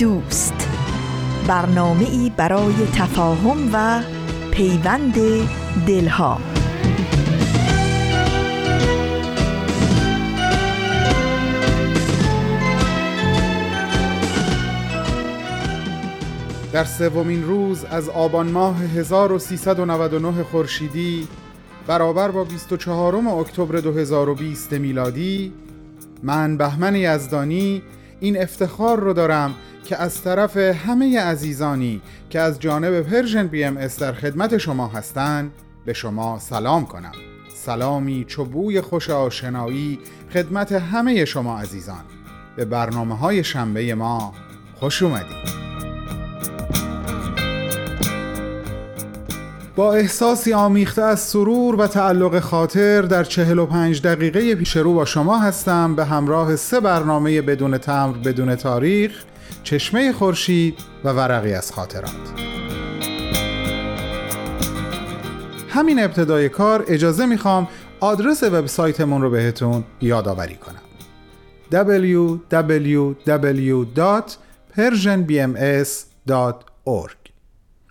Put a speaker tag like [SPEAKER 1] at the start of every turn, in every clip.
[SPEAKER 1] دوست. برنامه ای برای تفاهم و پیوند دلها.
[SPEAKER 2] در سومین روز از آبان ماه 1399 خورشیدی برابر با 24 اکتبر 2020 میلادی من بهمن یزدانی این افتخار رو دارم که از طرف همه عزیزانی که از جانب پرژن بی ام در خدمت شما هستند به شما سلام کنم. سلامی چوبوی خوش آشنایی خدمت همه شما عزیزان. به برنامه های شنبه ما خوش اومدید. با احساسی آمیخته از سرور و تعلق خاطر در 45 دقیقه پیش رو با شما هستم به همراه سه برنامه بدون تمر بدون تاریخ چشمه خورشید و ورقی از خاطرات. همین ابتدای کار اجازه می‌خوام آدرس وبسایتمون رو بهتون یادآوری کنم. www.persianbms.org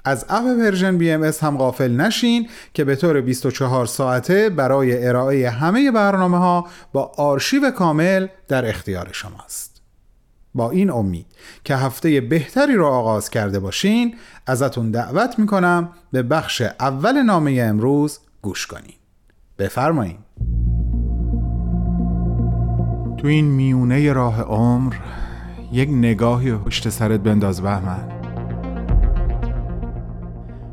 [SPEAKER 2] از اپ Persian BM هم غافل نشین که به طور 24 ساعته برای ارائه همه برنامه ها با آرشیو کامل در اختیار شماست با این امید که هفته بهتری رو آغاز کرده باشین ازتون دعوت می‌کنم به بخش اول نامه امروز گوش کنین. بفرمایین. تو این میونه راه عمر یک نگاهی پشت سرت بنداز بهمن.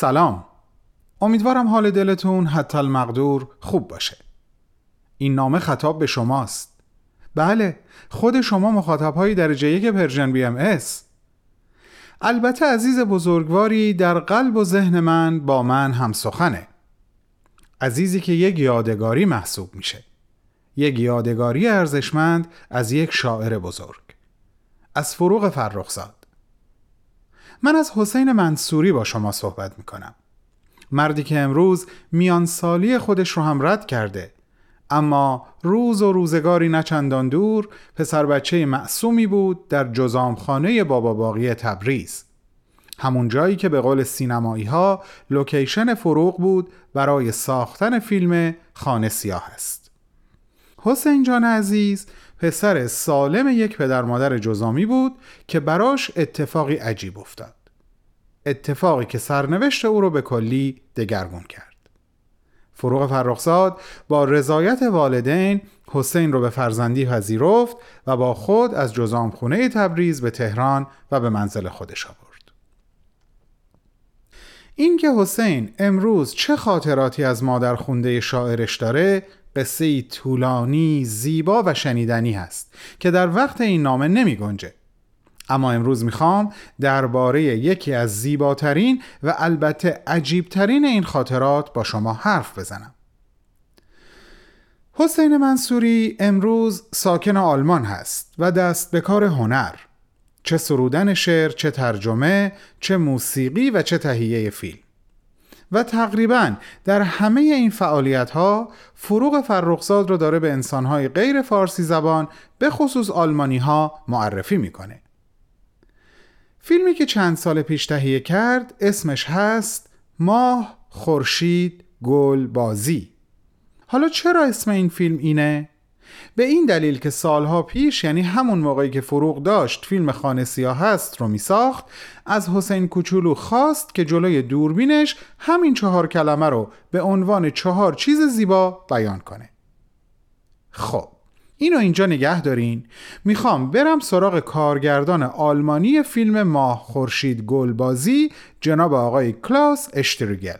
[SPEAKER 2] سلام. امیدوارم حال دلتون حتی المقدور خوب باشه. این نامه خطاب به شماست. بله خود شما مخاطب های درجه یک Persian BMS. البته عزیز بزرگواری در قلب و ذهن من با من هم سخنه عزیزی که یک یادگاری محسوب میشه. یک یادگاری ارزشمند از یک شاعر بزرگ. از فروغ فرخزاد. من از حسین منصوری با شما صحبت می کنم مردی که امروز میان سالی خودش رو هم رد کرده. اما روز و روزگاری نچندان دور پسر بچه معصومی بود در جزامخانه بابا باقی تبریز. همون جایی که به قول سینمایی ها لوکیشن فروغ بود برای ساختن فیلم خانه سیاه است. حسین جان عزیز پسر سالم یک پدر مادر جزامی بود که براش اتفاقی عجیب افتاد. اتفاقی که سرنوشت او رو به کلی دگرگون کرد. فروغ فرخزاد با رضایت والدین حسین رو به فرزندی پذیرفت و با خود از جزامخونه تبریز به تهران و به منزل خودش آورد. اینکه حسین امروز چه خاطراتی از مادر خونده شاعرش داره قصه طولانی، زیبا و شنیدنی هست که در وقت این نامه نمی گنجه. اما امروز می‌خوام درباره یکی از زیباترین و البته عجیبترین این خاطرات با شما حرف بزنم. حسین منصوری امروز ساکن آلمان هست و دست به کار هنر چه سرودن شعر، چه ترجمه، چه موسیقی و چه تهیه فیلم و تقریبا در همه این فعالیت ها فروغ فرخزاد رو داره به انسانهای غیر فارسی زبان به خصوص آلمانی ها معرفی می‌کنه فیلمی که چند سال پیش تهیه کرد اسمش هست ماه خورشید گل بازی حالا چرا اسم این فیلم اینه؟ به این دلیل که سالها پیش یعنی همون موقعی که فروغ داشت فیلم خانه سیاه هست رو می ساخت از حسین کوچولو خواست که جلوی دوربینش همین چهار کلمه رو به عنوان چهار چیز زیبا بیان کنه. خب اینو اینجا نگه دارین. می‌خوام برم سراغ کارگردان آلمانی فیلم ماه خورشید گلبازی جناب آقای کلاس اشترگل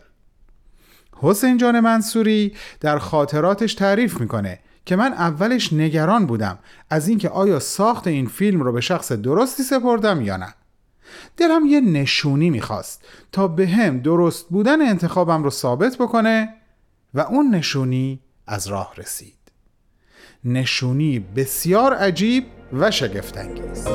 [SPEAKER 2] حسین جان منصوری در خاطراتش تعریف می‌کنه. که من اولش نگران بودم از اینکه آیا ساخت این فیلم رو به شخص درستی سپردم یا نه. دلم یه نشونی می‌خواست تا به هم درست بودن انتخابم رو ثابت بکنه و اون نشونی از راه رسید. نشونی بسیار عجیب و شگفتانگیز.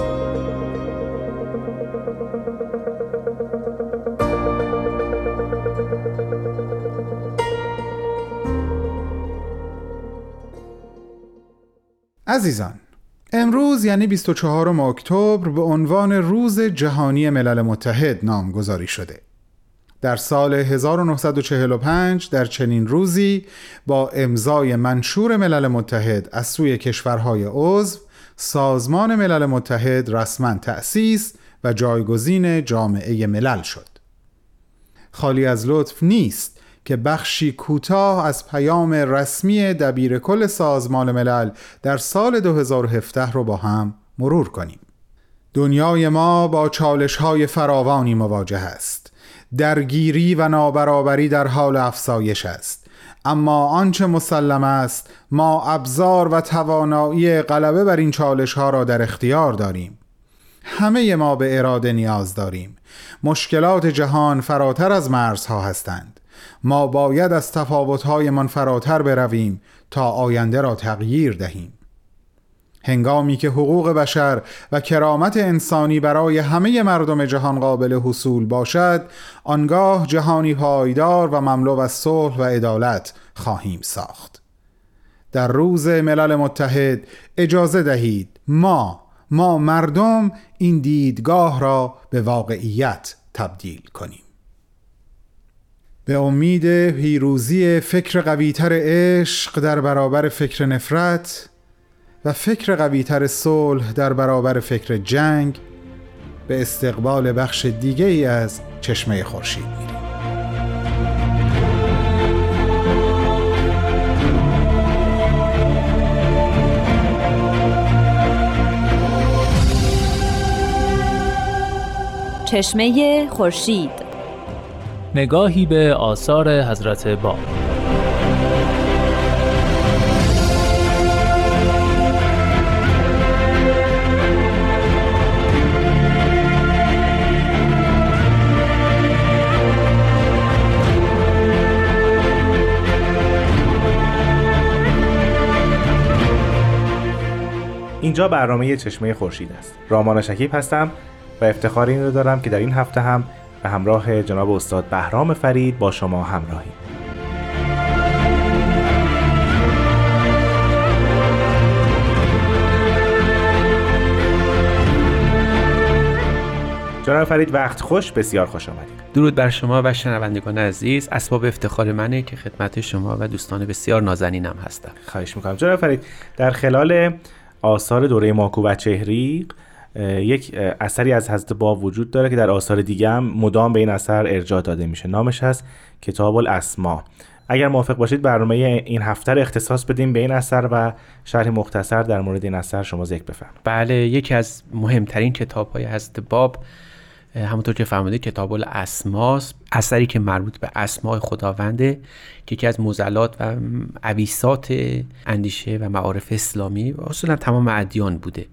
[SPEAKER 2] عزیزان امروز یعنی 24 اکتبر به عنوان روز جهانی ملل متحد نامگذاری شده. در سال 1945 در چنین روزی با امضای منشور ملل متحد از سوی کشورهای عضو سازمان ملل متحد رسما تأسیس و جایگزین جامعه ملل شد. خالی از لطف نیست که بخشی کوتاه از پیام رسمی دبیر کل سازمان ملل در سال 2017 رو با هم مرور کنیم. دنیای ما با چالش های فراوانی مواجه است. درگیری و نابرابری در حال افزایش است. اما آنچه مسلم است ما ابزار و توانایی غلبه بر این چالش ها را در اختیار داریم. همه ما به اراده نیاز داریم. مشکلات جهان فراتر از مرزها هستند. ما باید از تفاوتهایمان فراتر برویم تا آینده را تغییر دهیم. هنگامی که حقوق بشر و کرامت انسانی برای همه مردم جهان قابل حصول باشد آنگاه جهانی پایدار و مملو از صلح و عدالت خواهیم ساخت. در روز ملل متحد اجازه دهید ما ما مردم این دیدگاه را به واقعیت تبدیل کنیم. به امید پیروزی فکر قویتر عشق در برابر فکر نفرت و فکر قویتر صلح در برابر فکر جنگ به استقبال بخش دیگه ای از چشمه خورشید میریم.
[SPEAKER 3] چشمه خورشید
[SPEAKER 4] نگاهی به آثار حضرت باب
[SPEAKER 5] اینجا برنامه چشمه خورشید است. رامان شکیب هستم و افتخار این رو دارم که در این هفته هم به همراه جناب استاد بهرام فرید با شما همراهیم جناب فرید وقت خوش بسیار خوش آمدید.
[SPEAKER 6] درود بر شما و شنوندگان عزیز. اسباب افتخار منه که خدمت شما و دوستان بسیار نازنینم هستم.
[SPEAKER 5] خواهش می‌کنم. جناب فرید در خلال آثار دوره ماکو و چهریق یک اثری از حضرت باب وجود داره که در آثار دیگه هم مدام به این اثر ارجاع داده میشه. نامش هست کتاب الاسما اگر موافق باشید برنامه این هفته رو اختصاص بدیم به این اثر و شرح مختصر در مورد این اثر شما ذکر بفرمایید.
[SPEAKER 6] بله یکی از مهمترین کتاب های حضرت باب همونطور که فرمودید کتاب الاسماس اثری که مربوط به اسماء خداونده که یکی از مزلات و عویسات اندیشه و معارف اسلامی و اصولا تمام ادیان بوده.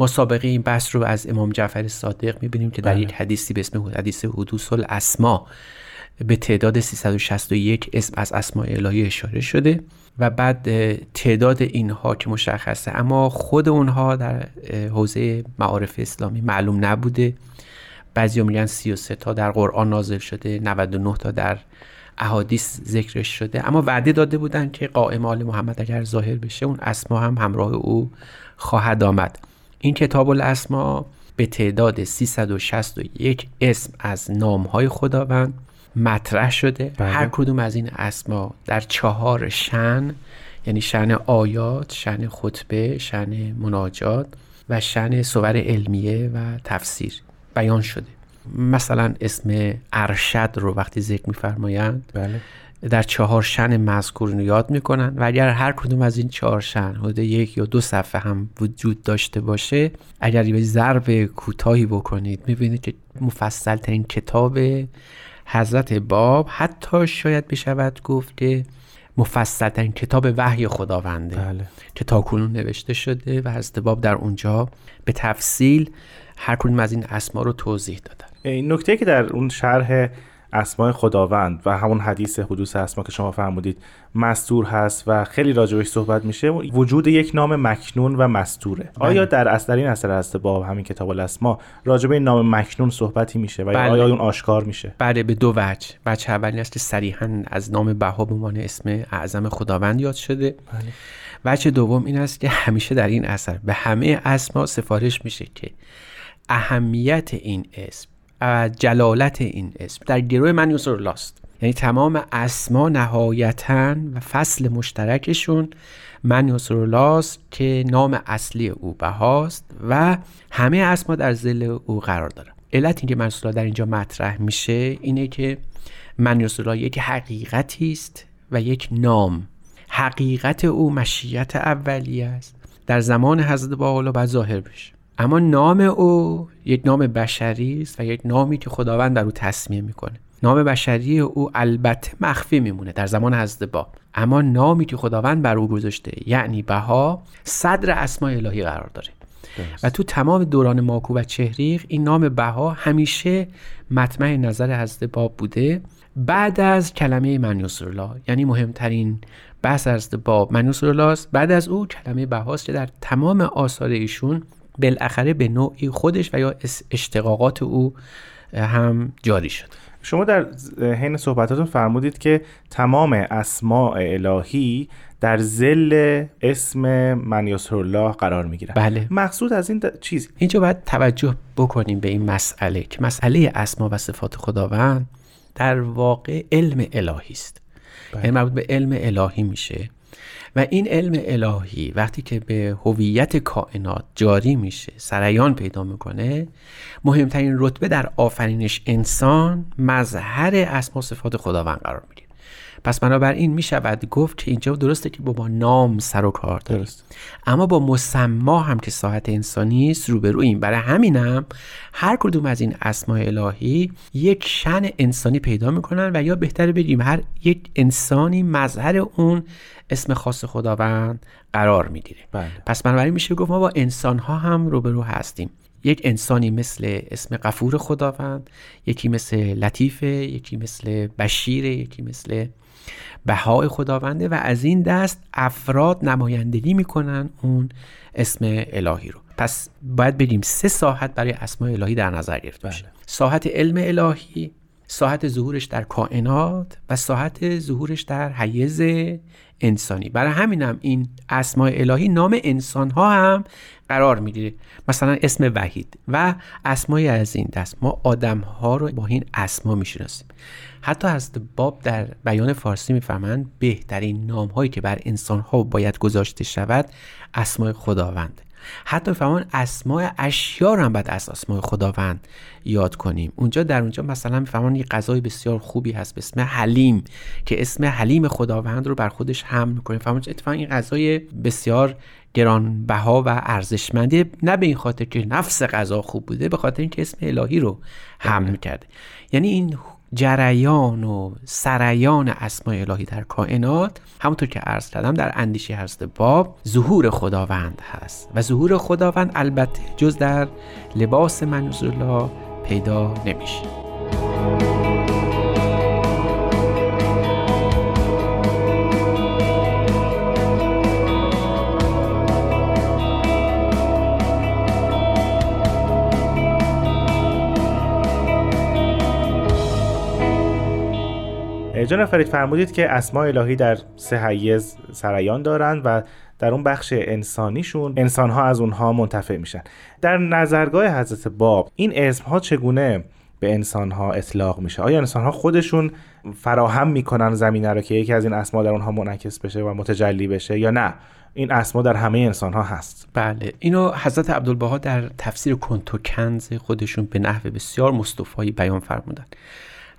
[SPEAKER 6] ما سابقه این بحث رو از امام جعفر صادق می‌بینیم که در بله. یک حدیثی به اسم حدیث حدوث الاسما به تعداد 361 اسم از اسماء الهی اشاره شده و بعد تعداد اینها که مشخصه. اما خود اونها در حوزه معارف اسلامی معلوم نبوده. بعضی میگن 33 تا در قرآن نازل شده 99 تا در احادیث ذکرش شده. اما وعده داده بودن که قائم آل محمد اگر ظاهر بشه اون اسما هم همراه او خواهد آمد. این کتاب الاسما به تعداد 361 اسم از نامهای خداوند مطرح شده. بله. هر کدوم از این اسما در چهار شن یعنی شن آیات شن خطبه شن مناجات و شن صور علمیه و تفسیر بیان شده. مثلا اسم ارشد رو وقتی ذکر میفرمایند
[SPEAKER 5] بله.
[SPEAKER 6] در چهار شن مذکور یاد می‌کنن و اگر هر کدوم از این چهار شن حدود یک یا دو صفحه هم وجود داشته باشه اگر یه ضرب کوتاهی بکنید می‌بینید که مفصل ترین کتاب حضرت باب حتی شاید بشود گفت که مفصل ترین کتاب وحی خداونده
[SPEAKER 5] بله.
[SPEAKER 6] که تاکنون نوشته شده و حضرت باب در اونجا به تفصیل هر کدوم از این اسما رو توضیح دادن.
[SPEAKER 5] این نکته که در اون شرح اسماء خداوند و همون حدیث حدوث اسما که شما فرمودید مستور هست و خیلی راجبش صحبت میشه وجود یک نام مکنون و مستوره. آیا در اصل این اثر هست باب همین کتاب الاسما راجب این نام مکنون صحبتی میشه و
[SPEAKER 6] بله.
[SPEAKER 5] آیا اون آشکار میشه؟
[SPEAKER 6] بله به دو وجه. وجه اولی است که صریحا از نام بها به عنوان اسم اعظم خداوند یاد شده. وجه دوم این است که همیشه در این اثر به همه اسما سفارش میشه که اهمیت این اسم جلالت این اسم. در گروه من یسر الله است یعنی تمام اسما نهایتا و فصل مشترکشون من یسر الله است که نام اصلی او بهاست و همه اسما در زل او قرار دارن. علت اینکه من یسر الله در اینجا مطرح میشه اینه که من یسر الله یک حقیقتی است و یک نام. حقیقت او مشیت اولیه است. در زمان حضرت باحالا باید ظاهر بشه. اما نام او یک نام بشری است و یک نامی که خداوند در او تصمیه می‌کنه. نام بشری او البته مخفی میمونه در زمان حضرت باب. اما نامی که خداوند بر او گذاشته یعنی بها صدر اسماء الهی قرار داره. و تو تمام دوران ماکو و چهریق این نام بها همیشه مطمع نظر حضرت باب بوده. بعد از کلمه من الله یعنی مهمترین بحث حضرت باب من الله است بعد از او کلمه بهاست که در تمام آثار ایشون بالاخره به نوعی خودش و یا اشتقاقات او هم جاری شد.
[SPEAKER 5] شما در حین صحبتاتون فرمودید که تمام اسماء الهی در زل اسم من الله قرار می گیرن
[SPEAKER 6] بله.
[SPEAKER 5] مقصود از این د... چیز؟
[SPEAKER 6] اینجا باید توجه بکنیم به این مسئله که مسئله اسما و صفات خداوند در واقع علم الهی است.
[SPEAKER 5] بله.
[SPEAKER 6] یعنی مربوط به علم الهی میشه. و این علم الهی وقتی که به هویت کائنات جاری میشه سریان پیدا می‌کنه مهمترین رتبه در آفرینش انسان مظهر اسما صفات خداوند قرار می‌گیره. پس بنابراین می شود گفت که اینجا درسته که با نام سر و کار داره
[SPEAKER 5] درست.
[SPEAKER 6] اما با مسما هم که ساحت انسانی است روبرویم برای همینم هر کدوم از این اسماء الهی یک شن انسانی پیدا می‌کنن و یا بهتر بگیم هر یک انسانی مظهر اون اسم خاص خداوند قرار می‌گیره
[SPEAKER 5] بله.
[SPEAKER 6] پس بنابراین میشه گفت ما با انسان ها هم روبرو هستیم یک انسانی مثل اسم قفور خداوند یکی مثل لطیفه یکی مثل بشیر یکی مثل بهای خداونده و از این دست افراد نمایندگی می‌کنن اون اسم الهی رو. پس باید بگیم سه ساحت برای اسماء الهی در نظر گرفته بشه
[SPEAKER 5] بله.
[SPEAKER 6] ساحت علم الهی ساحت ظهورش در کائنات و ساحت ظهورش در حیز انسانی. برای همینم این اسماء الهی نام انسان ها هم قرار می‌گیره مثلا اسم وحید و اسمای از این دست. ما آدم ها رو با این اسما می‌شناسیم. حتی از باب در بیان فارسی می‌فهمند بهترین نام هایی که بر انسان ها باید گذاشته شود اسمای خداوند. حتی فهمان اسماء اشیا رو هم باید از اسماء خداوند یاد کنیم. اونجا در اونجا مثلا میفهمان یه غذای بسیار خوبی هست به اسم حلیم که اسم حلیم خداوند رو بر خودش حمل می‌کنه فهمان اتفاقا این غذای بسیار گرانبها و ارزشمنده نه به این خاطر که نفس غذا خوب بوده به خاطر اینکه اسم الهی رو حمل کرده یعنی این جریان و سریان اسماء الهی در کائنات همونطور که عرض کردم در اندیشه هست باب ظهور خداوند هست. و ظهور خداوند البته جز در لباس منوز الله پیدا نمیشه.
[SPEAKER 5] جناب فرید فرمودید که اسماء الهی در سه حیز سریان دارند و در اون بخش انسانیشون انسانها از اونها منتفع میشن. در نظرگاه حضرت باب این اسمها چگونه به انسان ها اطلاق میشه؟ آیا انسان ها خودشون فراهم می‌کنن زمینه رو که یکی از این اسما در اونها منعکس بشه و متجلی بشه یا نه؟ این اسما در همه انسان ها هست.
[SPEAKER 6] بله اینو حضرت عبدالبها در تفسیر کنتو کنز خودشون به نحو بسیار مصطفایی بیان فرمودن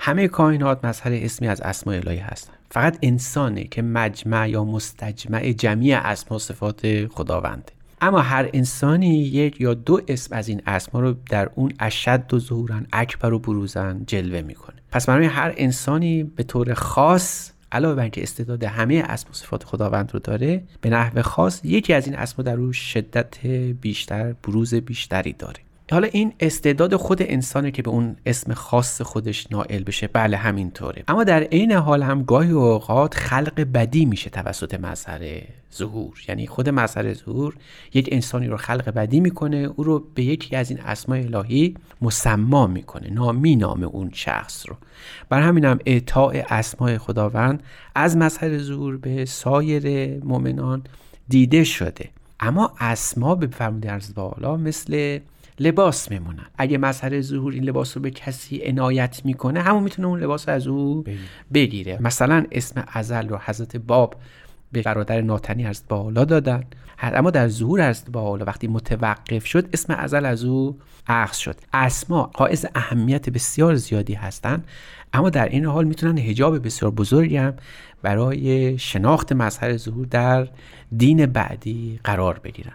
[SPEAKER 6] همه کائنات مظهر اسمی از اسماء الهی هستن. فقط انسانه که مجمع یا مستجمع جمعی اسما صفات خداونده. اما هر انسانی یک یا دو اسم از این اسما رو در اون اشد و ظهورن اکبر و بروزن جلوه می‌کنه. پس برای هر انسانی به طور خاص علاوه بر اینکه استعداد همه اسم و صفات خداوند رو داره به نحو خاص یکی از این اسما در او شدت بیشتر بروز بیشتری داره. حالا این استعداد خود انسانه که به اون اسم خاص خودش نائل بشه بله همینطوره. اما در عین حال هم گاهی اوقات خلق بدی میشه توسط مظهر ظهور. یعنی خود مظهر ظهور یک انسانی رو خلق بدی می‌کنه او رو به یکی از این اسماء الهی مسما می‌کنه نامی نام اون شخص رو. بر همین هم اعطاء اسماء خداوند از مظهر ظهور به سایر مؤمنان دیده شده. اما اسما به فرموده ارز بالا مثل لباس میمونن. اگه مظهر ظهور این لباس رو به کسی عنایت می‌کنه همون می‌تونه اون لباس رو از او بگیره. مثلا اسم ازل رو حضرت باب به برادر ناتنی از بالا دادن. اما در ظهور از بالا وقتی متوقف شد اسم ازل از او اخذ شد. اسما حائز اهمیت بسیار زیادی هستند اما در این حال می‌تونن هجاب بسیار بزرگی هم برای شناخت مظهر ظهور در دین بعدی قرار بگیرن.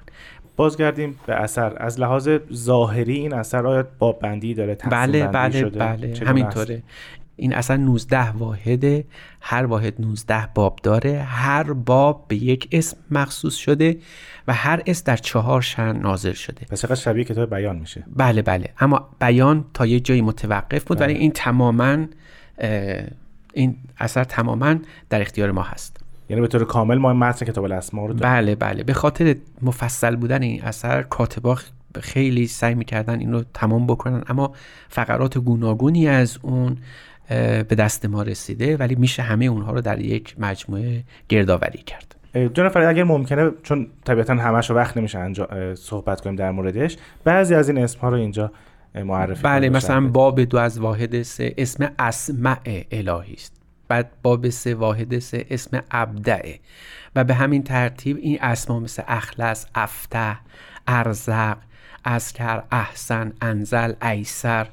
[SPEAKER 5] بازگردیم به اثر. از لحاظ ظاهری این اثر آیا باب بندی داره
[SPEAKER 6] بله بله شده؟ بله همینطوره. این اصلا 19 واحده هر واحد 19 باب داره. هر باب به یک اسم مخصوص شده و هر اسم در چهار شن نازل شده.
[SPEAKER 5] پس چقدر شبیه کتاب بیان میشه؟
[SPEAKER 6] بله بله. اما بیان تا یه جایی متوقف بود ولی بله. این تماما این اثر تماما در اختیار ما هست.
[SPEAKER 5] یعنی به طور کامل ما متن کتاب الاسما رو
[SPEAKER 6] داریم بله بله. به خاطر مفصل بودن این اثر کاتبا خیلی سعی می‌کردن این رو تمام بکنن اما فقرات گوناگونی از اون به دست ما رسیده ولی میشه همه اونها رو در یک مجموعه گردآوری کرد.
[SPEAKER 5] جناب فرید اگر ممکنه چون طبیعتا همش وقت نمیشه انجا صحبت کنیم در موردش بعضی از این اسم ها رو اینجا معرفی
[SPEAKER 6] بله مثلا باب دو از واحد سه اسم اسمع الهی است. بعد باب سه واحد سه اسم ابدعه. و به همین ترتیب این اسما مثل اخلص افته ارزق اسکر احسن انزل ایسر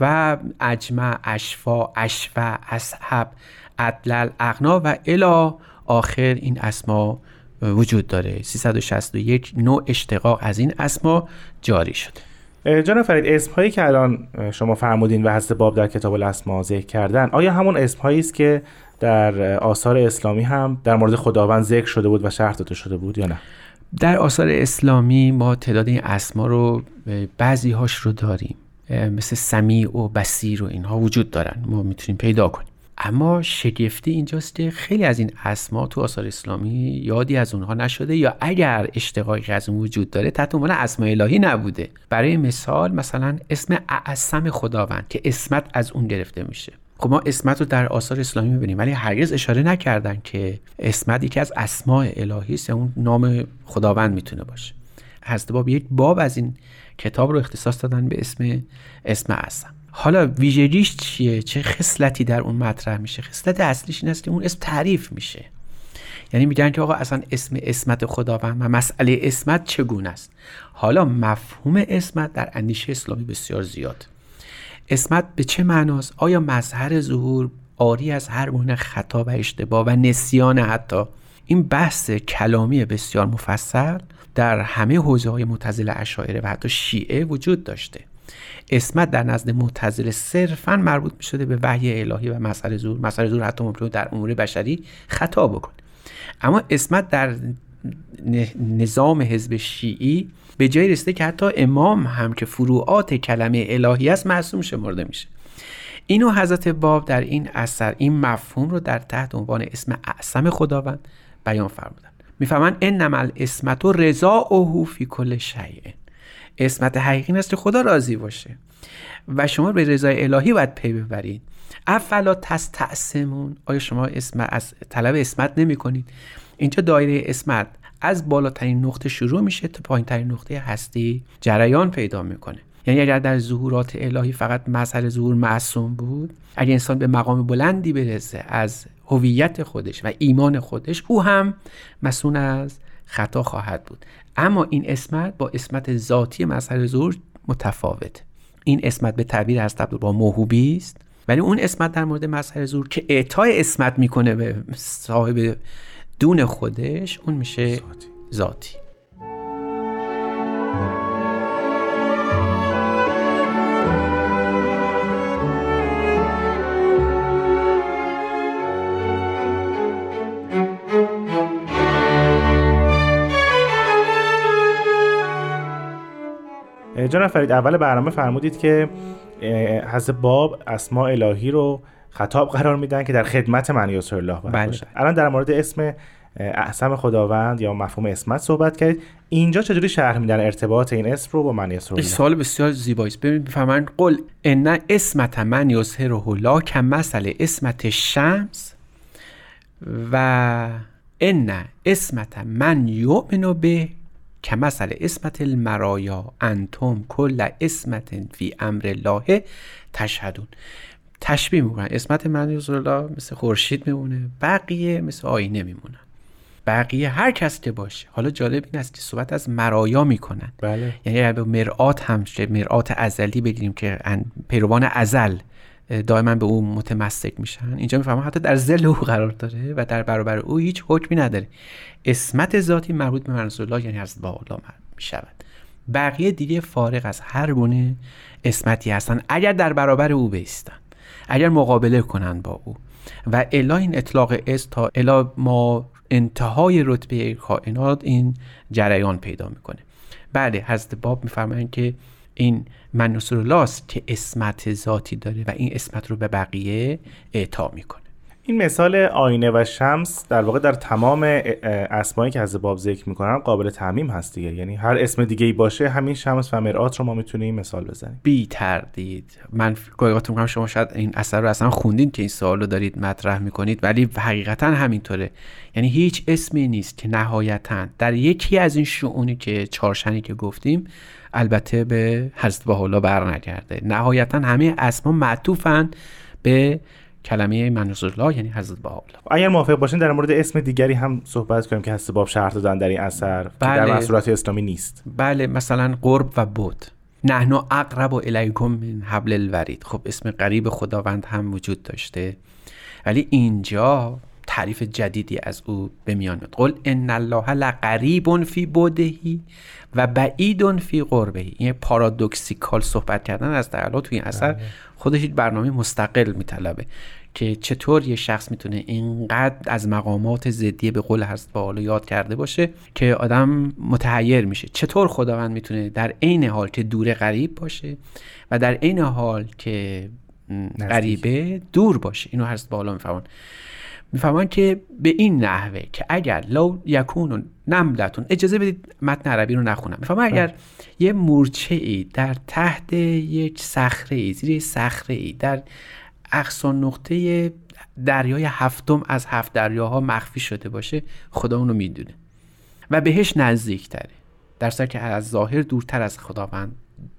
[SPEAKER 6] و اجمع اشفا اشفا اصحب عدلل اغنا و الا آخر این اسما وجود داره. 361 نوع اشتقاق از این اسما جاری شده.
[SPEAKER 5] جناب فرید اسم هایی که الان شما فرمودین و هست باب در کتاب الاسما ذکر کردن آیا همون اسم هایی است که در آثار اسلامی هم در مورد خداوند ذکر شده بود و شرح داده شده بود یا نه؟
[SPEAKER 6] در آثار اسلامی ما تعداد این اسما رو بعضی هاش رو داریم. مثل سمیع و بسیر و اینها وجود دارن. ما می‌تونیم پیدا کنیم. اما شگفتی اینجاست که خیلی از این اسما تو آثار اسلامی یادی از اونها نشده یا اگر اشتقاقی از اون وجود داره تحت عنوان اسماء الهی نبوده. برای مثال مثلا اسم اعصم خداوند که اسمت از اون گرفته میشه. خب ما اسمت رو در آثار اسلامی می‌بینیم ولی هرگز اشاره نکردن که اسمت یکی از اسماء الهی است اون نام خداوند می‌تونه باشه. حضرت باب یک باب از این کتاب رو اختصاص دادن به اسم اسم اعظم. حالا ویژگیش چیه؟ چه خصلتی در اون مطرح میشه؟ خصلت اصلیش این است که اون اسم تعریف میشه. یعنی میگن که آقا اصلا اسم اسمت خداوند و مسئله اسمت چگونه است؟ حالا مفهوم اسمت در اندیشه اسلامی بسیار زیاد. اسمت به چه معناست؟ آیا مظهر ظهور آری از هر گونه خطا و اشتباه و نسیان حتی؟ این بحث کلامی بسیار مفصل در همه حوزه های متزل اشاعره و حتی شیعه وجود داشته. اسمت در نزد معتزله صرفا مربوط می شده به وحی الهی و مسئله زور. مسئله زور حتی ممکنه در امور بشری خطا بکنه. اما اسمت در نظام حزب شیعی به جای رسیده که حتی امام هم که فروعات کلمه الهی است معصوم شمرده میشه. اینو حضرت باب در این اثر این مفهوم رو در تحت عنوان اسم اعظم خداوند بیان فرمودن. می‌فهمن انما الاسمت و رضا اوهو فی کل شیء. اسمت حقیقی که خدا راضی باشه. و شما به رضای الهی باید پی ببرید. افلا تستعصمون. آیا شما اسم از طلب اسمت نمی کنید اینجا دایره اسمت از بالاترین نقطه شروع میشه تا پایین ترین نقطه هستی جریان پیدا می‌کنه. یعنی اگر در ظهورات الهی فقط مظهر ظهور معصوم بود اگر انسان به مقام بلندی برسه از هویت خودش و ایمان خودش او هم مسئول از خطا خواهد بود. اما این اسمت با اسمت ذاتی مظهر ظهور متفاوت. این اسمت به تعبیر از با موهوبی است ولی اون اسمت در مورد مظهر زور که اعطای اسمت می‌کنه به صاحب دون خودش اون میشه ذاتی,
[SPEAKER 5] جناب فرید اول برنامه فرمودید که حضرت باب اسماء الهی رو خطاب قرار میدن که در خدمت من الله باشه. بله. الان در مورد اسم احسم خداوند یا مفهوم اسمت صحبت کردید. اینجا چجوری شرح میدن ارتباط این اسم رو با من الله
[SPEAKER 6] این سوال بسیار زیبایی است ببین بفرمایید قل ان اسمت من یظهره لا کمثل اسمت شمس و ان اسمت من یؤمن به کمثل اسمت المرایا انتم کل اسمت فی امر الله تشهدون. تشبیه می‌کنن. اسمت من الله مثل خورشید میمونه بقیه مثل آینه میمونن. بقیه هر کس که باشه. حالا جالب این است که صحبت از مرایا می‌کنن.
[SPEAKER 5] بله.
[SPEAKER 6] یعنی اگر به مرآت هم مرآت ازلی بگیریم که پیروان ازل دائما به او متمسک میشن. اینجا می‌فهمم حتی در زل او قرار داره و در برابر او هیچ حکمی نداره. اسمت ذاتی مربوط به رسول الله یعنی از بالا می‌شود. بقیه دیگه فارغ از هر گونه اسمتی هستن. اگر در برابر او بیستن. اگر مقابله کنند با او. و الا این اطلاق اس تا الا ما انتهای رتبه کائنات این جریان پیدا می‌کنه. بله حضرت باب میفرمایند که این من الله که اسمت ذاتی داره و این اسمت رو به بقیه اعطا می‌کنه.
[SPEAKER 5] این مثال آینه و شمس در واقع در تمام اسمایی که از باب ذکر می‌کنن قابل تعمیم هست دیگه. یعنی هر اسم دیگه ای باشه همین شمس و مرآت رو ما می‌تونیم مثال بزنیم.
[SPEAKER 6] بی تردید. من گویاتون می‌کنم شما شاید این اثر رو اصلا خوندین که این سوال رو دارید مطرح می‌کنید ولی حقیقتا همینطوره. یعنی هیچ اسمی نیست که نهایتا در یکی از این شعونی که چارشنی که گفتیم البته به حضرت بهاءالله برنگرده. نهایتا همه اسما معطوفن به کلمه منظور الله یعنی حضرت بهاءالله.
[SPEAKER 5] اگر موافق باشین در مورد اسم دیگری هم صحبت کنیم که حضرت باب شرح دادن در این اثر بله. که در مسئولات اسلامی نیست.
[SPEAKER 6] بله مثلا قرب و بود نحن اقرب الیکم من حبل الورید. خب اسم قریب خداوند هم وجود داشته. ولی اینجا تعریف جدیدی از او به میان میاد. قل ان الله لقریب فی بودهی و بعید فی قربهی. این پارادوکسیکال صحبت کردن از تعالی توی این اثر بله. خودش برنامه مستقل میطلبه که چطور یه شخص می‌تونه اینقدر از مقامات زدیه به قول هست با یاد کرده باشه که آدم متحیر میشه. چطور خداوند می‌تونه در عین حال که دور غریب باشه و در عین حال که غریبه دور باشه؟ اینو هست بالا میفهمون می‌فهمن که به این نحوه که اگر لو یکون نملتون اجازه بدید متن عربی رو نخونم. می‌فهمن اگر بله. یه مورچه ای در تحت یک صخره ای زیر صخره ای در اقصا نقطه دریای هفتم از هفت دریاها مخفی شده باشه خدا اونو می‌دونه. و بهش نزدیک تره در که از ظاهر دورتر از خداوند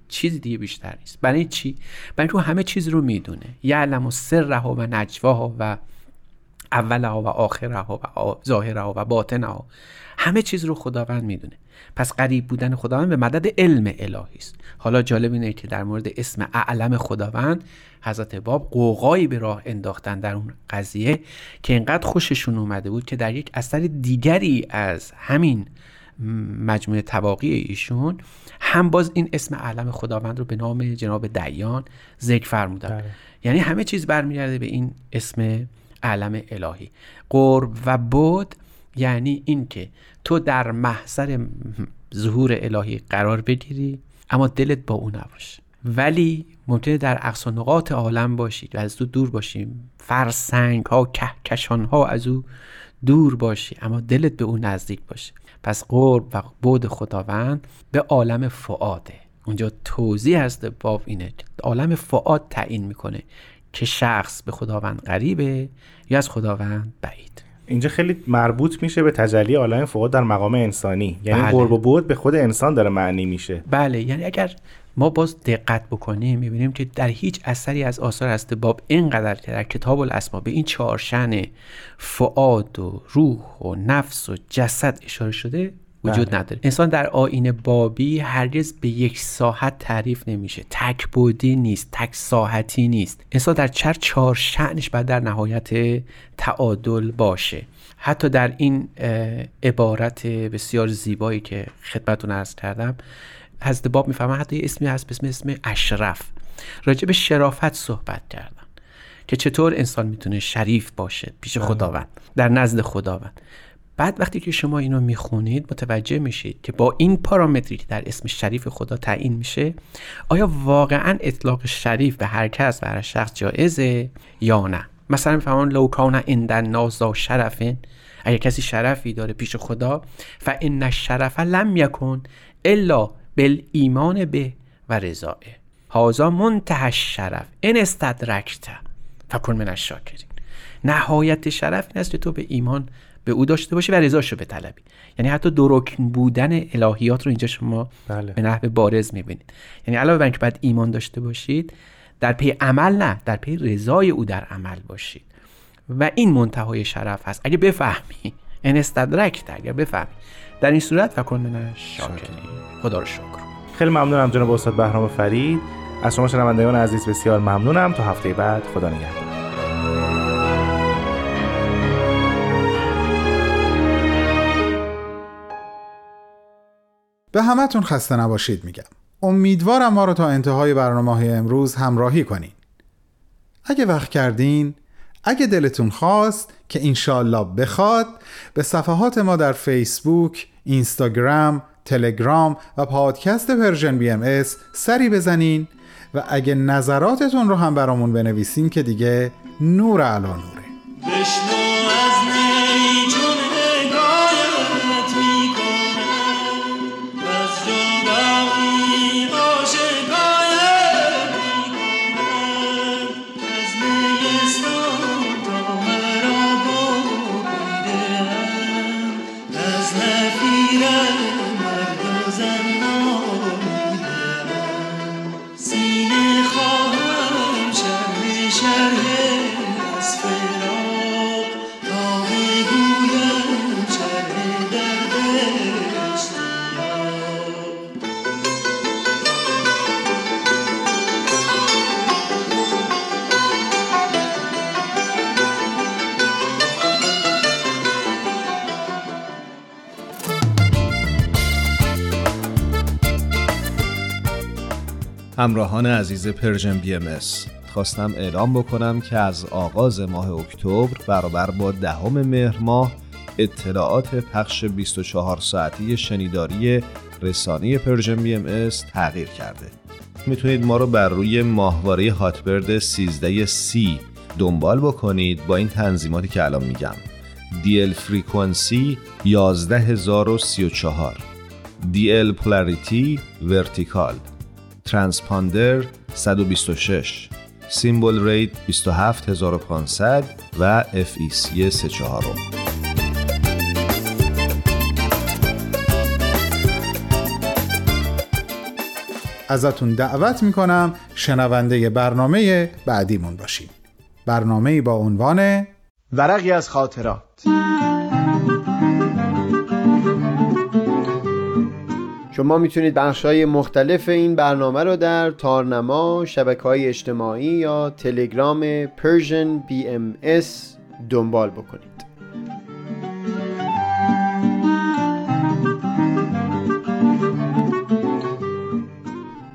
[SPEAKER 6] چیزی دیگه بیشتر نیست. برای چی؟ برای اینکه همه چیز رو می‌دونه. یعلم و سرها و نجواها و اولها و آخرها و ظاهرها و باطنها همه چیز رو خداوند می‌دونه. پس قریب بودن خداوند به مدد علم الهی است. حالا جالب اینه که در مورد اسم اعلم خداوند حضرت باب قوقایی به راه انداختن در اون قضیه که اینقدر خوششون اومده بود که در یک اثر دیگری از همین مجموعه تواقی ایشون هم باز این اسم علم خداوند رو به نام جناب دیان ذکر فرمودن. بله. یعنی همه چیز برمیگرده به این اسم علم الهی. قرب و بود یعنی اینکه تو در محضر ظهور الهی قرار بگیری اما دلت با او نباشه. ولی ممکنه در اقصا نقاط عالم باشید و از تو دور باشیم فرسنگ ها کهکشان ها از او دور باشی اما دلت به او نزدیک باشه. پس قرب و بود خداوند به عالم فعاده اونجا توضیح هست باب اینه عالم فعاد تعیین می‌کنه. که شخص به خداوند قریبه یا از خداوند بعید.
[SPEAKER 5] اینجا خیلی مربوط میشه به تجلی عالم فوق در مقام انسانی. یعنی بله. قرب و بود به خود انسان داره معنی میشه.
[SPEAKER 6] بله یعنی اگر ما باز دقت بکنیم می‌بینیم که در هیچ اثری از آثار هست باب اینقدر که در کتاب الاسما به این چهار شن فعاد و روح و نفس و جسد اشاره شده وجود
[SPEAKER 5] بله.
[SPEAKER 6] نداره. انسان در آین بابی هرگز به یک ساحت تعریف نمیشه. تک بودی نیست تک ساحتی نیست. انسان در چر چهار شعنش باید در نهایت تعادل باشه. حتی در این عبارت بسیار زیبایی که خدمتتون عرض کردم حضرت باب می‌فهمن حتی یه اسمی هست به اسم اسم اشرف. راجع به شرافت صحبت کردن که چطور انسان می‌تونه شریف باشه پیش خداوند در نزد خداوند. بعد وقتی که شما اینو می‌خونید متوجه میشید که با این پارامتری که در اسم شریف خدا تعیین میشه آیا واقعا اطلاق شریف به هر کس و هر شخص جایزه یا نه؟ مثلا میفهمون لو کان عند الناس ذا شرفین اگر کسی شرفی داره پیش خدا فان الشرف لم یکن الا بالایمان به و رضائه هازا منتهى الشرف. ان استدرکت فکن من الشاکرین. نهایت شرف این است که تو به ایمان به او داشته باشی و رضاشو بطلبی یعنی حتی درکن بودن الهیات رو اینجا شما
[SPEAKER 5] بله.
[SPEAKER 6] به نحو بارز می‌بینید. یعنی علاوه بر اینکه باید ایمان داشته باشید در پی عمل نه در پی رضای او در عمل باشید. و این منتهای شرف هست. اگه بفهمی ان استدرکت اگر بفهمی. در این صورت فکن من الشاکرین خدا رو شکر.
[SPEAKER 5] خیلی ممنونم جناب استاد بهرام فرید. از شما شنوندگان عزیز بسیار ممنونم. تا هفته بعد خدا نگهدار.
[SPEAKER 2] به همتون خسته نباشید میگم. امیدوارم ما رو تا انتهای برنامه های امروز همراهی کنین. اگه وقت کردین اگه دلتون خواست که انشالله بخواد به صفحات ما در فیسبوک، اینستاگرام، تلگرام و پادکست Persian BMS سری بزنین و اگه نظراتتون رو هم برامون بنویسین که دیگه نور علی نوره.
[SPEAKER 7] همراهان عزیز Persian BMS. خواستم اعلام بکنم که از آغاز ماه اکتبر برابر با دهم مهر ماه اطلاعات پخش 24 ساعتی شنیداری رسانه Persian BMS تغییر کرده. می‌تونید ما رو بر روی ماهواره هاتبرد 13 C دنبال بکنید با این تنظیماتی که الان میگم. DL frequency 11034 DL polarity vertical. Transponder 126 symbol rate 27500 و FEC 34
[SPEAKER 2] ازتون دعوت می‌کنم شنونده برنامه بعدیمون باشید برنامه با عنوان
[SPEAKER 8] ورقی از خاطرات. شما می‌تونید بخش های مختلف این برنامه رو در تارنما، شبکه های اجتماعی یا تلگرام Persian BMS دنبال بکنید.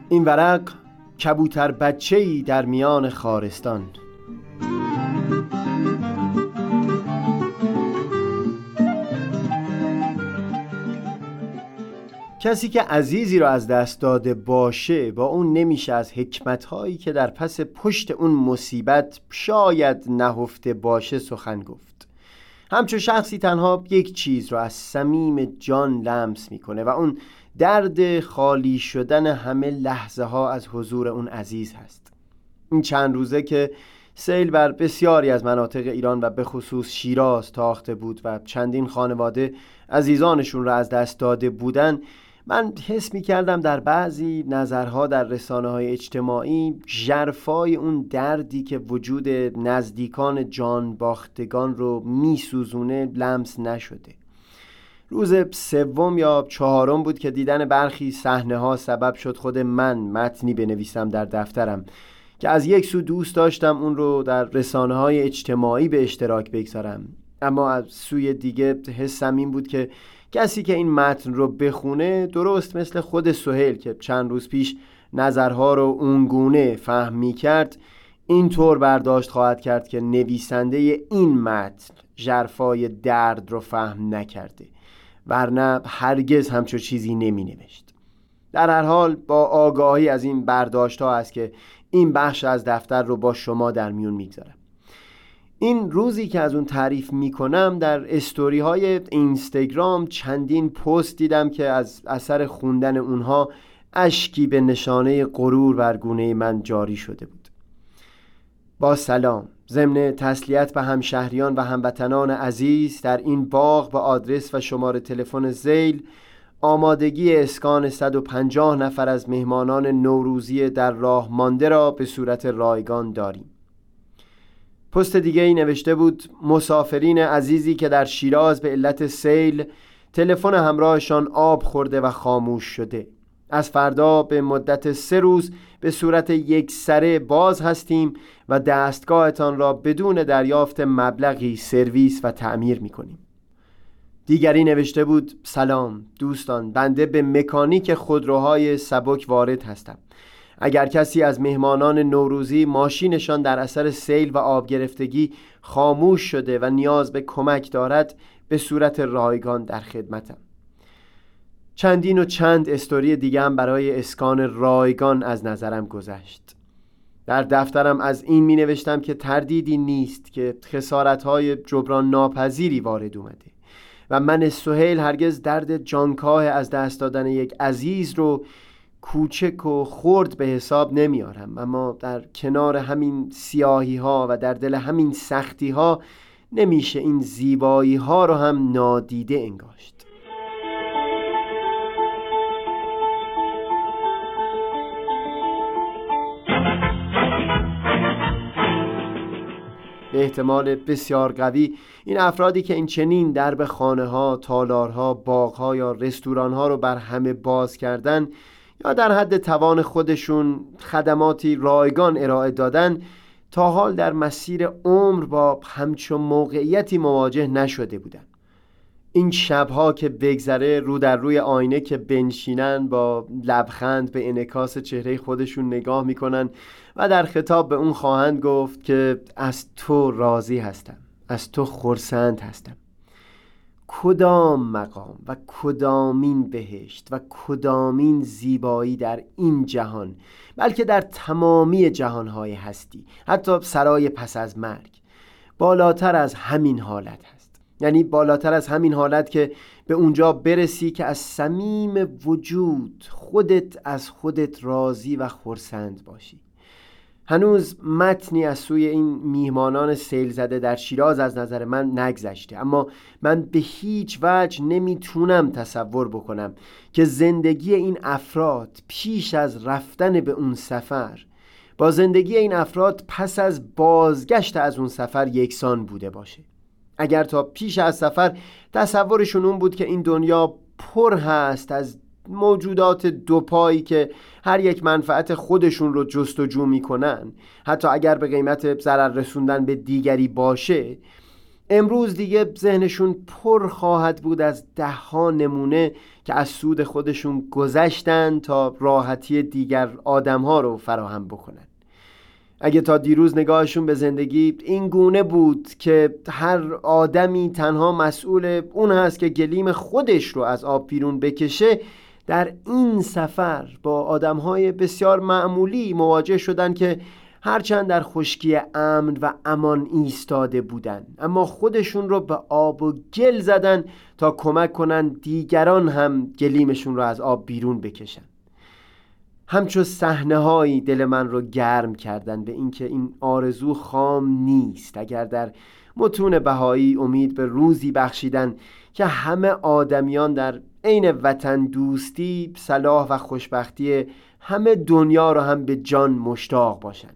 [SPEAKER 8] این ورق کبوتر بچه‌ای در میان خارستان. کسی که عزیزی را از دست داده باشه با اون نمیشه از حکمتهایی که در پس پشت اون مصیبت شاید نهفته باشه سخن گفت. همچون شخصی تنها یک چیز را از صمیم جان لمس می‌کنه و اون درد خالی شدن همه لحظه ها از حضور اون عزیز هست. این چند روزه که سیل بر بسیاری از مناطق ایران و به خصوص شیراز تاخته بود و چندین خانواده عزیزانشون را از دست داده بودن من حس می کردم در بعضی نظرها در رسانه های اجتماعی جرفای اون دردی که وجود نزدیکان جان باختگان رو می سوزونه لمس نشده. روز سوم یا چهارم بود که دیدن برخی صحنه ها سبب شد خود من متنی بنویسم در دفترم که از یک سو دوست داشتم اون رو در رسانه های اجتماعی به اشتراک بگذارم. اما از سوی دیگه حسم این بود که کسی که این متن رو بخونه درست مثل خود سهیل که چند روز پیش نظرها رو اونگونه فهم می کرد اینطور برداشت خواهد کرد که نویسنده این متن جرفای درد رو فهم نکرده ورنه هرگز همچو چیزی نمی نوشت در هر حال با آگاهی از این برداشت ها است که این بخش از دفتر رو با شما در میون می‌گذارم. این روزی که از اون تعریف می‌کنم در استوری های اینستاگرام چندین پست دیدم که از اثر خوندن اونها اشکی به نشانه غرور بر گونه من جاری شده بود. با سلام. ضمن تسلیت به همشهریان و هموطنان عزیز در این باغ با آدرس و شماره تلفن زیل آمادگی اسکان 150 نفر از مهمانان نوروزی در راه مانده را به صورت رایگان داریم. پست دیگه ای نوشته بود مسافرین عزیزی که در شیراز به علت سیل تلفن همراهشان آب خورده و خاموش شده. از فردا به مدت سه روز به صورت یک سره باز هستیم و دستگاهتان را بدون دریافت مبلغی سرویس و تعمیر می کنیم دیگری نوشته بود سلام دوستان بنده به مکانیک خودروهای سبک وارد هستم. اگر کسی از مهمانان نوروزی ماشینشان در اثر سیل و آب گرفتگی خاموش شده و نیاز به کمک دارد به صورت رایگان در خدمتم. چندین و چند استوری دیگه هم برای اسکان رایگان از نظرم گذشت. در دفترم از این می نوشتم که تردیدی نیست که خسارت های جبران ناپذیری وارد اومده و من سهیل هرگز درد جانکاه از دست دادن یک عزیز رو کوچک و خرد به حساب نمیارم. اما در کنار همین سیاهی ها و در دل همین سختی ها نمیشه این زیبایی ها رو هم نادیده انگاشت. به احتمال بسیار قوی این افرادی که این چنین درب خانه ها، تالارها، باغ یا رستوران ها رو بر همه باز کردن یا در حد توان خودشون خدماتی رایگان ارائه دادن تا حال در مسیر عمر با همچون موقعیتی مواجه نشده بودن. این شبها که بگذره رو در روی آینه که بنشینن با لبخند به انکاس چهره خودشون نگاه می‌کنن و در خطاب به اون خواهند گفت که از تو راضی هستم از تو خورسند هستم. کدام مقام و کدامین بهشت و کدامین زیبایی در این جهان بلکه در تمامی جهانهای هستی حتی سرای پس از مرگ بالاتر از همین حالت هست. یعنی بالاتر از همین حالت که به اونجا برسی که از صمیم وجود خودت از خودت راضی و خورسند باشی. هنوز متنی از سوی این میهمانان سیل زده در شیراز از نظر من نگذشته. اما من به هیچ وجه نمی‌تونم تصور بکنم که زندگی این افراد پیش از رفتن به اون سفر با زندگی این افراد پس از بازگشت از اون سفر یکسان بوده باشه. اگر تا پیش از سفر تصورشون اون بود که این دنیا پر هست از موجودات دوپایی که هر یک منفعت خودشون رو جستجو می‌کنن. حتی اگر به قیمت ضرر رسوندن به دیگری باشه امروز دیگه ذهنشون پر خواهد بود از ده ها نمونه که از سود خودشون گذشتن تا راحتی دیگر آدم ها رو فراهم بکنن. اگه تا دیروز نگاهشون به زندگی این گونه بود که هر آدمی تنها مسئول اون هست که گلیم خودش رو از آب بیرون بکشه در این سفر با آدم های بسیار معمولی مواجه شدن که هرچند در خشکی امن و امان ایستاده بودن اما خودشون رو به آب و گل زدن تا کمک کنن دیگران هم گلیمشون رو از آب بیرون بکشن. همچو صحنه هایی دل من رو گرم کردن به اینکه این آرزو خام نیست. اگر در متون بهایی امید به روزی بخشیدن که همه آدمیان در عین وطن دوستی صلاح و خوشبختی همه دنیا را هم به جان مشتاق باشند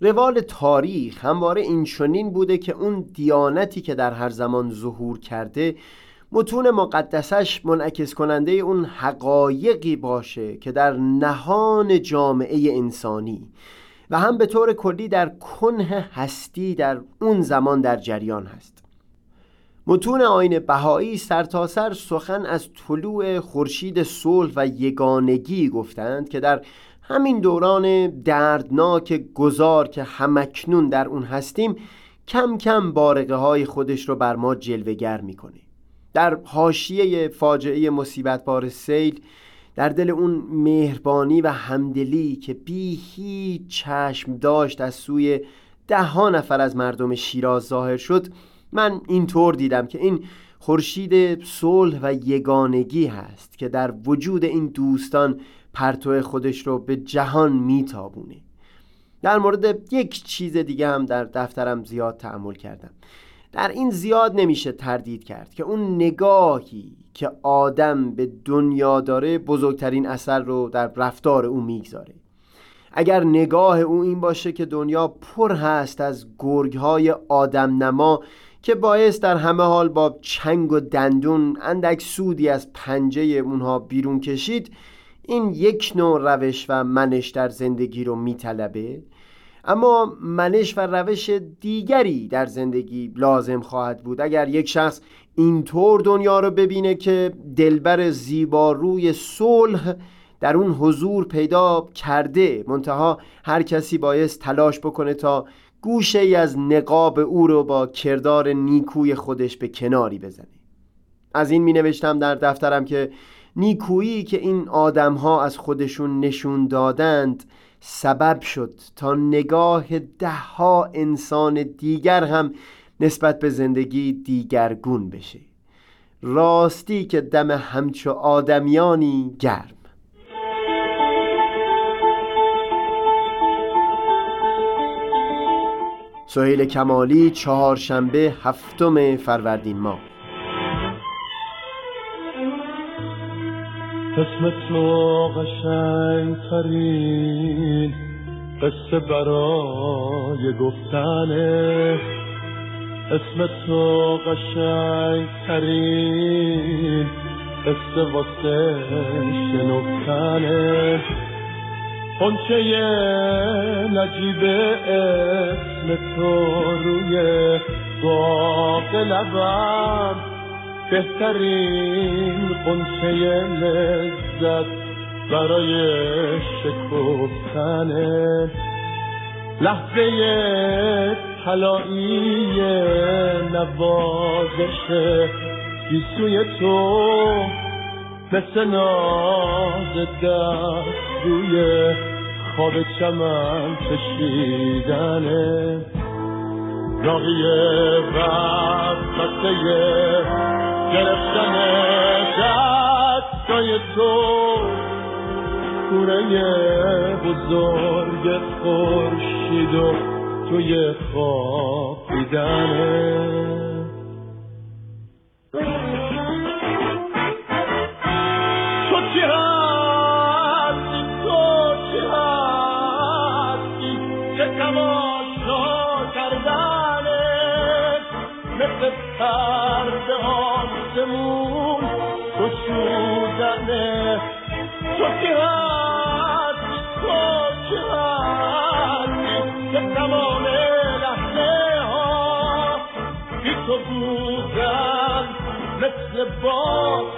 [SPEAKER 8] روال تاریخ همواره این چنین بوده که اون دیانتی که در هر زمان ظهور کرده متون مقدسش منعکس کننده اون حقایقی باشه که در نهان جامعه انسانی و هم به طور کلی در کنه هستی در اون زمان در جریان هست. متون آین بهایی سرتاسر سر سخن از طلوع خورشید صلح و یگانگی گفتند که در همین دوران دردناک گذار که همکنون در اون هستیم کم کم بارقه های خودش رو بر ما جلوگر می‌کنه. در حاشیه فاجعه مصیبت بار سیل در دل اون مهربانی و همدلی که بی هیچ چشم داشت از سوی ده ها نفر از مردم شیراز ظاهر شد من اینطور دیدم که این خورشید صلح و یگانگی هست که در وجود این دوستان پرتو خودش رو به جهان میتابونه. در مورد یک چیز دیگه هم در دفترم زیاد تعمل کردم. در این زیاد نمیشه تردید کرد که اون نگاهی که آدم به دنیا داره بزرگترین اثر رو در رفتار او می‌گذاره. اگر نگاه او این باشه که دنیا پر هست از گرگ های آدم نما که باعث در همه حال با چنگ و دندون اندک سودی از پنجه اونها بیرون کشید این یک نوع روش و منش در زندگی رو میطلبه. اما منش و روش دیگری در زندگی لازم خواهد بود. اگر یک شخص اینطور دنیا رو ببینه که دلبر زیباروی صلح در اون حضور پیدا کرده منتها هر کسی باید تلاش بکنه تا گوشه ای از نقاب او رو با کردار نیکوی خودش به کناری بزنه از این می نوشتم در دفترم که نیکویی که این آدم ها از خودشون نشون دادند سبب شد تا نگاه ده ها انسان دیگر هم نسبت به زندگی دیگرگون بشه راستی که دم همچو آدمیانی گرم. سهیل کمالی چهارشنبه هفتم فروردین ماه.
[SPEAKER 9] اسم تو قشنگ ترین قصه برای گفتنه. اسم تو قشنگ ترین قصه واسه شنفتنه. خونچه نجیب اسم تو روی باق لبم. بهترین قنچه لذت برای شکفتن. لحظه طلایی نوازش گیسوی تو مثل ناز دست روی خواب چمن کشیدنه راقی وقت گرفتن دستای تو. کوره بزرگ خورشید و توی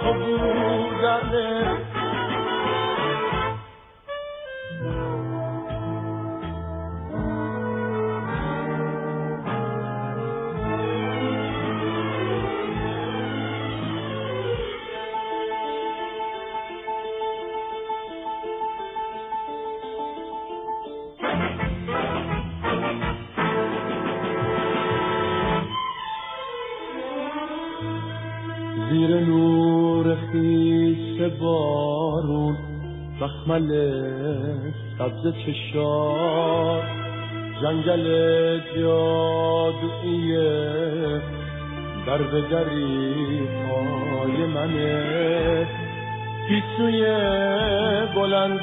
[SPEAKER 9] خوابیدنه با تو بودنه مخمل سبز چشار. جنگل جادویی در به پای منه گیسوی بلند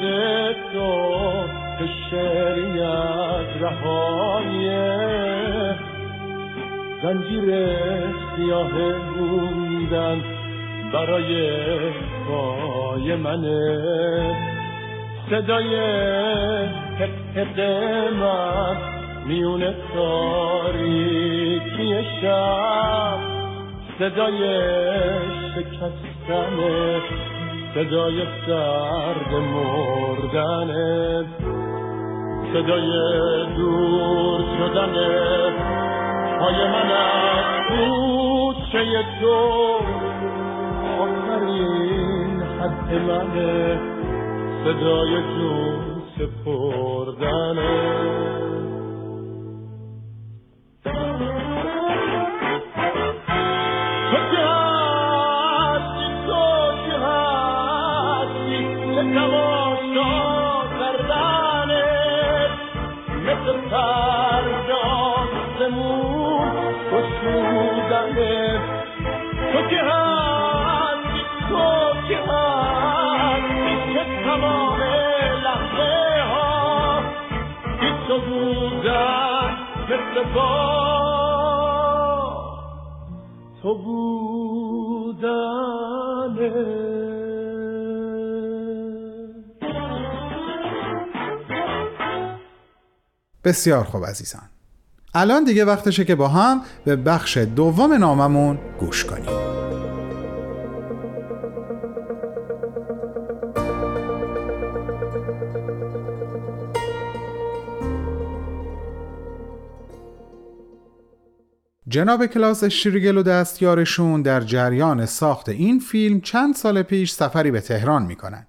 [SPEAKER 9] تو به شریعت رهایه زنجیر سیاه بودن برای پای منه. صدای حق من میون تاریکی شب. صدای شکستن صدای سرد مردن صدای دور شدن پای من از کوچه تو آخرین حد منه. صدای سپردنه. تو تماشا کردنت مثل باد تو
[SPEAKER 2] بسیار خوب عزیزان. الان دیگه وقتشه که با هم به بخش دوم ناممون گوش کنیم. جناب کلاس شریگل و دستیارشون در جریان ساخت این فیلم چند سال پیش سفری به تهران می‌کنن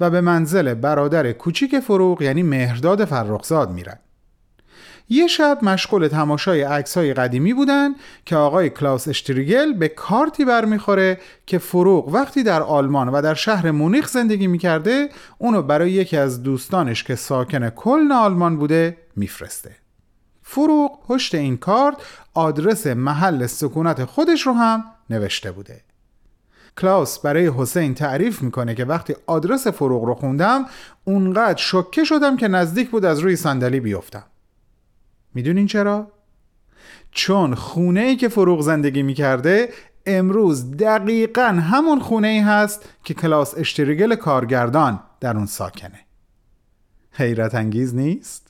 [SPEAKER 2] و به منزل برادر کوچیک فروغ یعنی مهرداد فرخزاد میرن. یه شب مشغول تماشای عکسای قدیمی بودن که آقای کلاوس اشتریگل به کارتی برمیخوره که فروغ وقتی در آلمان و در شهر مونیخ زندگی می‌کرده اونو برای یکی از دوستانش که ساکن کلن آلمان بوده میفرسته. فروغ پشت این کارت آدرس محل سکونت خودش رو هم نوشته بوده کلاوس برای حسین تعریف می‌کنه که وقتی آدرس فروغ رو خوندم اونقدر شکه شدم که نزدیک بود از روی صندلی بیفتم می‌دونین چرا؟ چون خونه ای که فروغ زندگی می‌کرده امروز دقیقا همون خونه ای هست که کلاس اشتریگل کارگردان در اون ساکنه حیرت انگیز نیست؟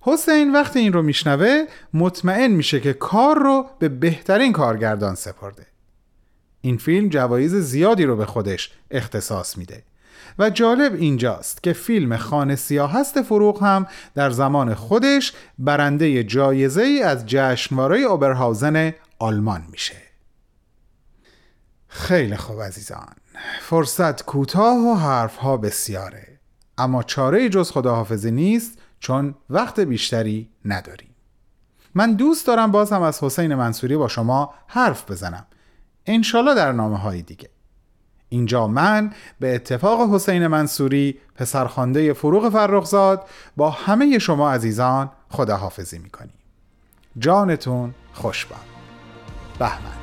[SPEAKER 2] حسین وقتی این رو میشنوه مطمئن میشه که کار رو به بهترین کارگردان سپرده. این فیلم جوایز زیادی رو به خودش اختصاص میده. و جالب اینجاست که فیلم خانه سیاه هست فروغ هم در زمان خودش برنده جایزه ای از جشنواره اوبرهاوزن آلمان میشه. خیلی خوب عزیزان. فرصت کوتاه و حرفها بسیاره. اما چاره جز خداحافظی نیست چون وقت بیشتری نداریم من دوست دارم باز هم از حسین منصوری با شما حرف بزنم. انشالله در نامه های دیگه. اینجا من به اتفاق حسین منصوری پسرخوانده فروغ فرخزاد با همه شما عزیزان خداحافظی می‌کنیم. جانتون خوش بهمن.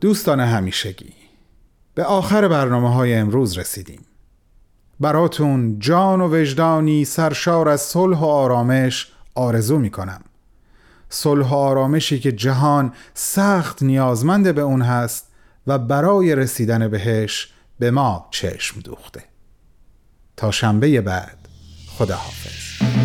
[SPEAKER 2] دوستان همیشگی. به آخر برنامه های امروز رسیدیم. براتون جان و وجدانی سرشار از صلح و آرامش آرزو می کنم صلح و آرامشی که جهان سخت نیازمند به اون هست و برای رسیدن بهش به ما چشم دوخته. تا شنبه بعد خدا حافظ